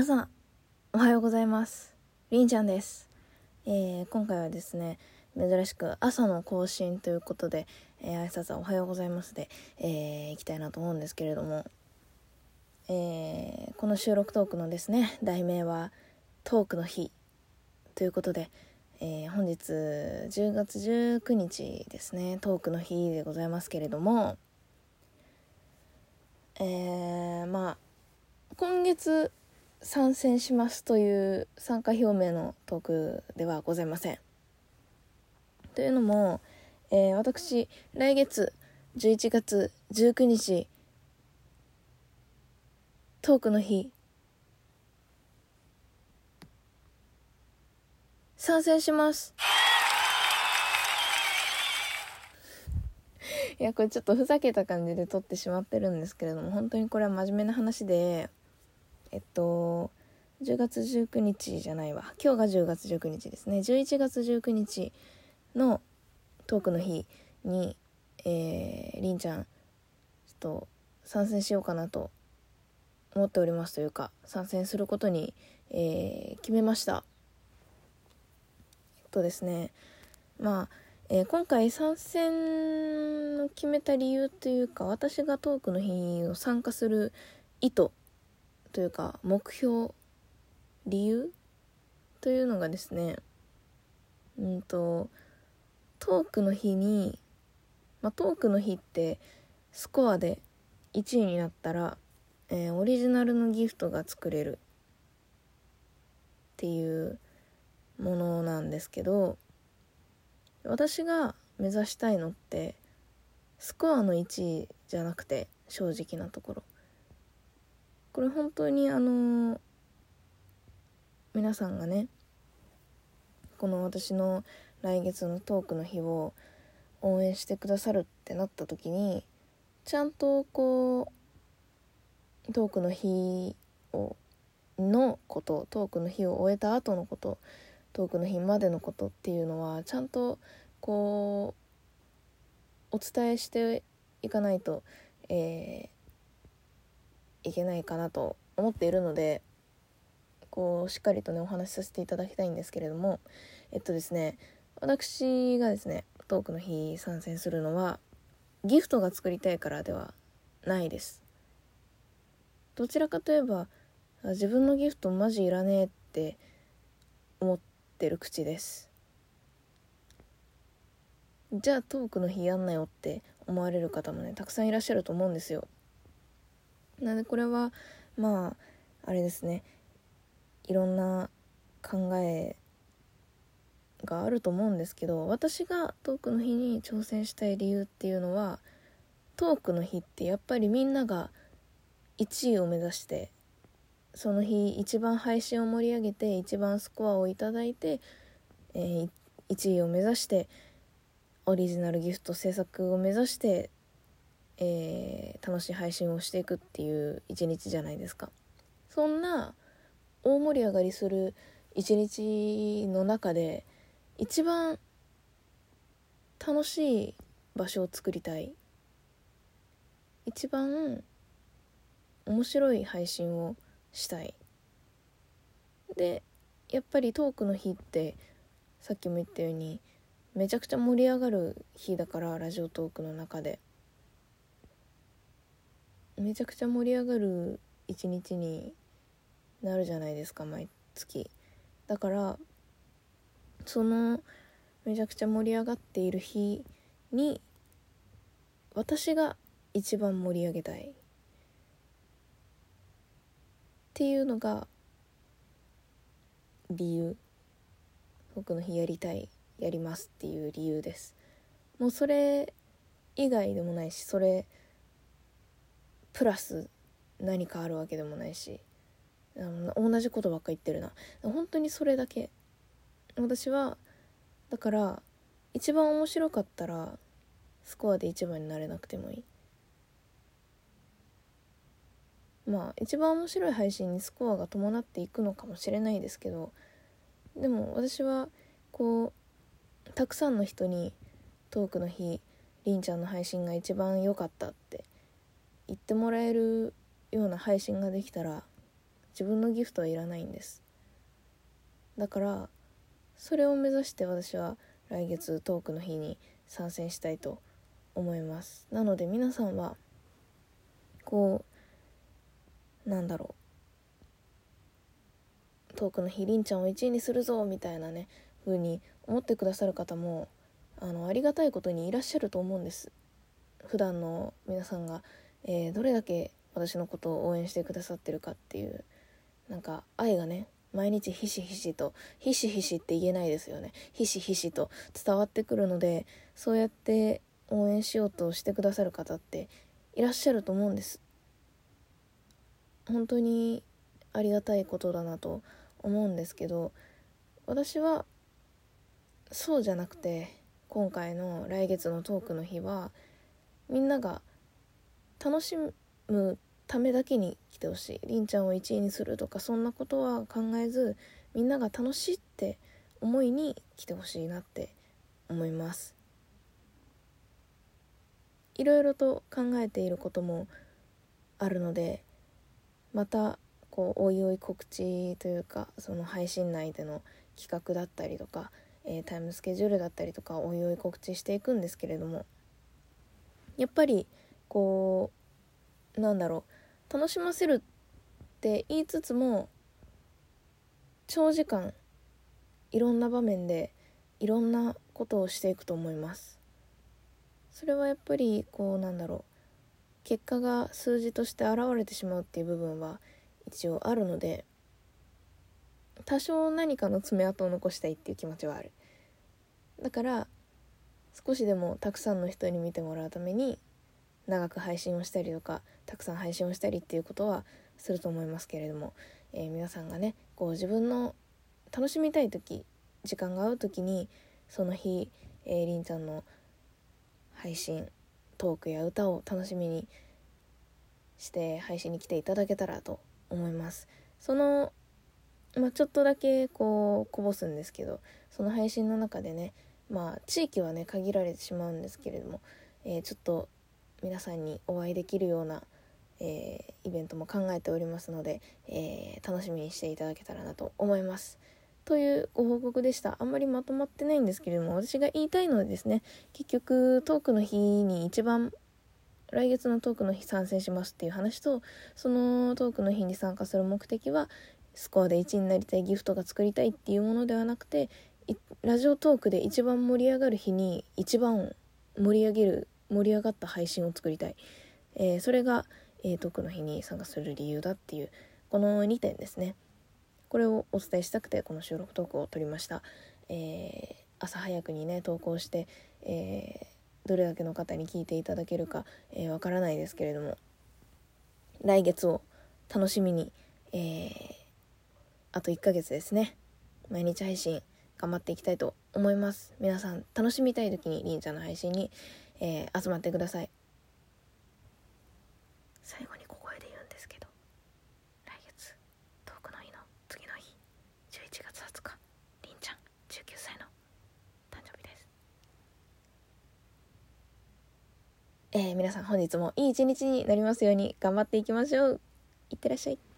皆さんおはようございます。りんちゃんです、えー、今回はですね珍しく朝の更新ということで、えー、挨拶はおはようございますで、えー、いきたいなと思うんですけれども、えー、この収録トークのですね題名はトークの日ということで、えー、本日10月19日ですねトークの日でございますけれどもえー、まあ今月参戦しますという参加表明のトークではございません。というのも、えー、私来月11月19日トークの日参戦しますいやこれちょっとふざけた感じで撮ってしまってるんですけれども本当にこれは真面目な話でえっと10月19日じゃないわ。今日が10月19日ですね。11月19日のトークの日にえー、りんちゃんちょっと参戦しようかなと思っておりますというか参戦することに、えー、決めました。えっとですね。まあ、えー、今回参戦を決めた理由というか私がトークの日を参加する意図というか目標理由というのがですねうんとトークの日に、まあ、トークの日ってスコアで1位になったら、えー、オリジナルのギフトが作れるっていうものなんですけど私が目指したいのってスコアの1位じゃなくて正直なところ。これ本当にあの皆さんがねこの私の来月のトークの日を応援してくださるってなった時にちゃんとこうトークの日をのことトークの日を終えた後のことトークの日までのことっていうのはちゃんとこうお伝えしていかないと、えー、いけないかなと思っているのでこうしっかりとねお話しさせていただきたいんですけれどもえっとですね私がですねトークの日参戦するのはギフトが作りたいからではないです。どちらかといえば自分のギフトマジいらねえって思ってる口です。じゃあトークの日やんなよって思われる方もねたくさんいらっしゃると思うんですよ。なのでこれはまああれですね。いろんな考えがあると思うんですけど私がトークの日に挑戦したい理由っていうのはトークの日ってやっぱりみんなが1位を目指してその日一番配信を盛り上げて一番スコアを頂いて、えー、1位を目指してオリジナルギフト制作を目指してえー、楽しい配信をしていくっていう一日じゃないですか。そんな大盛り上がりする一日の中で一番楽しい場所を作りたい。一番面白い配信をしたい。でやっぱりトークの日ってさっきも言ったようにめちゃくちゃ盛り上がる日だからラジオトークの中で。めちゃくちゃ盛り上がる一日になるじゃないですか毎月。だからそのめちゃくちゃ盛り上がっている日に私が一番盛り上げたい。っていうのが理由。僕の日やりたいやりますっていう理由です。もうそれ以外でもないしそれプラス何かあるわけでもないし。同じことばっか言ってるな。本当にそれだけ。私はだから一番面白かったらスコアで一番になれなくてもいい。まあ一番面白い配信にスコアが伴っていくのかもしれないですけどでも私はこうたくさんの人にトークの日りんちゃんの配信が一番良かったって言ってもらえるような配信ができたら自分のギフトはいらないんです。だからそれを目指して私は来月トークの日に参戦したいと思います。なので皆さんはこうなんだろう。トークの日りんちゃんを1位にするぞみたいなね風に思ってくださる方もあのありがたいことにいらっしゃると思うんです。普段の皆さんが、えー、どれだけ私のことを応援してくださってるかっていうなんか愛がね毎日ひしひしとひしひしって言えないですよね。ひしひしと伝わってくるのでそうやって応援しようとしてくださる方っていらっしゃると思うんです。本当にありがたいことだなと思うんですけど私はそうじゃなくて今回の来月のトークの日はみんなが楽しむためだけに来てほしい。りんちゃんを1位にするとかそんなことは考えずみんなが楽しいって思いに来てほしいなって思います。いろいろと考えていることもあるのでまたこうおいおい告知というかその配信内での企画だったりとか、えー、タイムスケジュールだったりとかおいおい告知していくんですけれどもやっぱりこうなんだろう楽しませるって言いつつも長時間いろんな場面でいろんなことをしていくと思います。それはやっぱりこうなんだろう結果が数字として現れてしまうっていう部分は一応あるので多少何かの爪痕を残したいっていう気持ちはある。だから少しでもたくさんの人に見てもらうために長く配信をしたりとかたくさん配信をしたりっていうことはすると思いますけれども、えー、皆さんがねこう自分の楽しみたい時時間が合う時にその日、えー、りんちゃんの配信トークや歌を楽しみにして配信に来ていただけたらと思います。そのまあ、ちょっとだけこうこぼすんですけどその配信の中でねまあ地域はね限られてしまうんですけれども、えー、ちょっと皆さんにお会いできるような、えー、イベントも考えておりますので、えー、楽しみにしていただけたらなと思います。というご報告でした。あんまりまとまってないんですけれども、私が言いたいのはですね、結局トークの日に一番来月のトークの日参戦しますっていう話とそのトークの日に参加する目的はスコアで1位になりたいギフトが作りたいっていうものではなくてラジオトークで一番盛り上がる日に一番盛り上げる盛り上がった配信を作りたい、えー、それが、えー、トークの日に参加する理由だっていうこの2点ですね。これをお伝えしたくてこの収録トークを撮りました、えー、朝早くにね投稿して、えーどれだけの方に聞いていただけるかわ、えー、からないですけれども来月を楽しみに、えあと1ヶ月ですね。毎日配信頑張っていきたいと思います。皆さん楽しみたい時にりんちゃんの配信に、えー、集まってください。最後に小声で言うんですけど来月遠くの日の次の日11月20日りんちゃん19歳の誕生日です。えー、皆さん本日もいい一日になりますように頑張っていきましょう。いってらっしゃい。